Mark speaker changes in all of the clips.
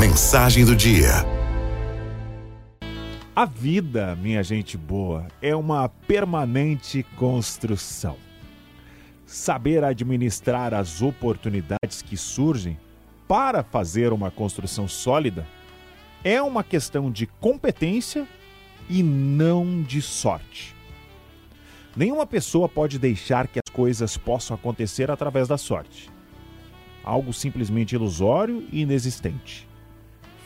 Speaker 1: Mensagem do dia.
Speaker 2: A vida, minha gente boa, é uma permanente construção. Saber administrar as oportunidades que surgem para fazer uma construção sólida é uma questão de competência e não de sorte. Nenhuma pessoa pode deixar que as coisas possam acontecer através da sorte. Algo simplesmente ilusório e inexistente.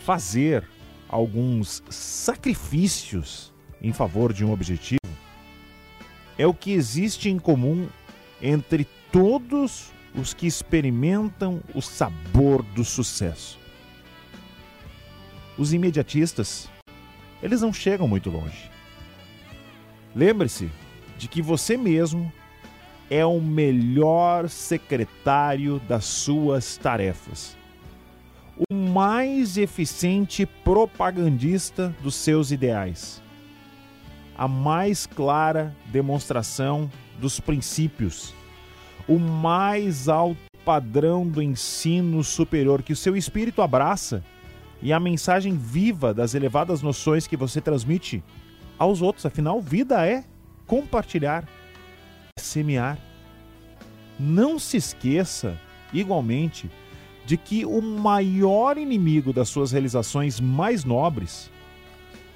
Speaker 2: Fazer alguns sacrifícios em favor de um objetivo é o que existe em comum entre todos os que experimentam o sabor do sucesso. Os imediatistas, eles não chegam muito longe. Lembre-se de que você mesmo é o melhor secretário das suas tarefas, o mais eficiente propagandista dos seus ideais, a mais clara demonstração dos princípios, o mais alto padrão do ensino superior que o seu espírito abraça e a mensagem viva das elevadas noções que você transmite aos outros. Afinal, vida é compartilhar, é semear. Não se esqueça, igualmente, de que o maior inimigo das suas realizações mais nobres,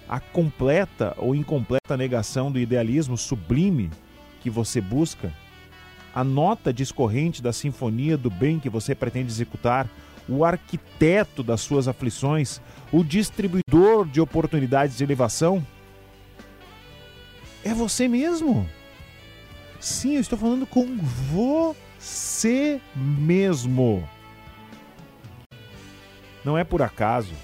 Speaker 2: a completa ou incompleta negação do idealismo sublime que você busca, a nota discorrente da sinfonia do bem que você pretende executar, o arquiteto das suas aflições, o distribuidor de oportunidades de elevação, é você mesmo. Sim, eu estou falando com você mesmo. Não é por acaso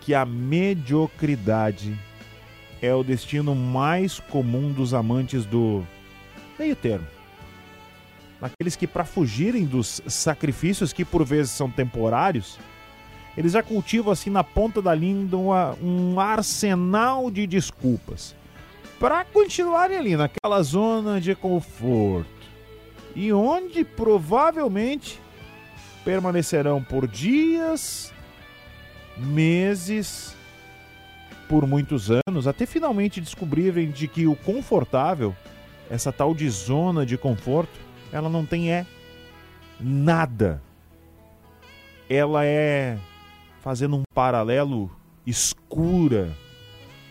Speaker 2: que a mediocridade é o destino mais comum dos amantes do meio termo. Aqueles que, para fugirem dos sacrifícios que por vezes são temporários, eles já cultivam assim na ponta da língua um arsenal de desculpas para continuarem ali naquela zona de conforto e onde provavelmente permanecerão por dias, meses, por muitos anos, até finalmente descobrirem de que o confortável, essa tal de zona de conforto, ela não tem é nada. Ela é fazendo um paralelo escura,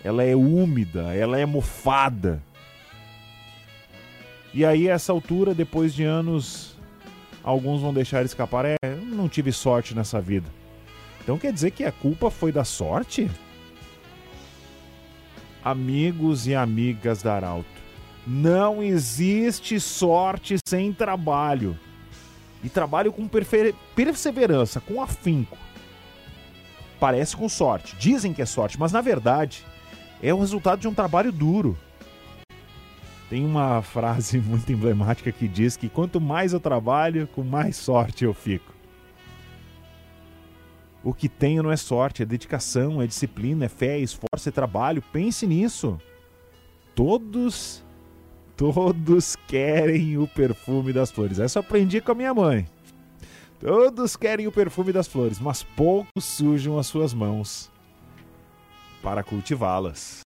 Speaker 2: ela é úmida, ela é mofada. E aí, essa altura, depois de anos, alguns vão deixar escapar. É, não tive sorte nessa vida. Então quer dizer que a culpa foi da sorte? Amigos e amigas da Arauto, não existe sorte sem trabalho. E trabalho com perseverança, com afinco. Parece com sorte, dizem que é sorte, mas na verdade é o resultado de um trabalho duro. Tem uma frase muito emblemática que diz que quanto mais eu trabalho, com mais sorte eu fico. O que tenho não é sorte, é dedicação, é disciplina, é fé, é esforço, é trabalho. Pense nisso. Todos, todos querem o perfume das flores. Essa eu aprendi com a minha mãe. Todos querem o perfume das flores, mas poucos sujam as suas mãos para cultivá-las.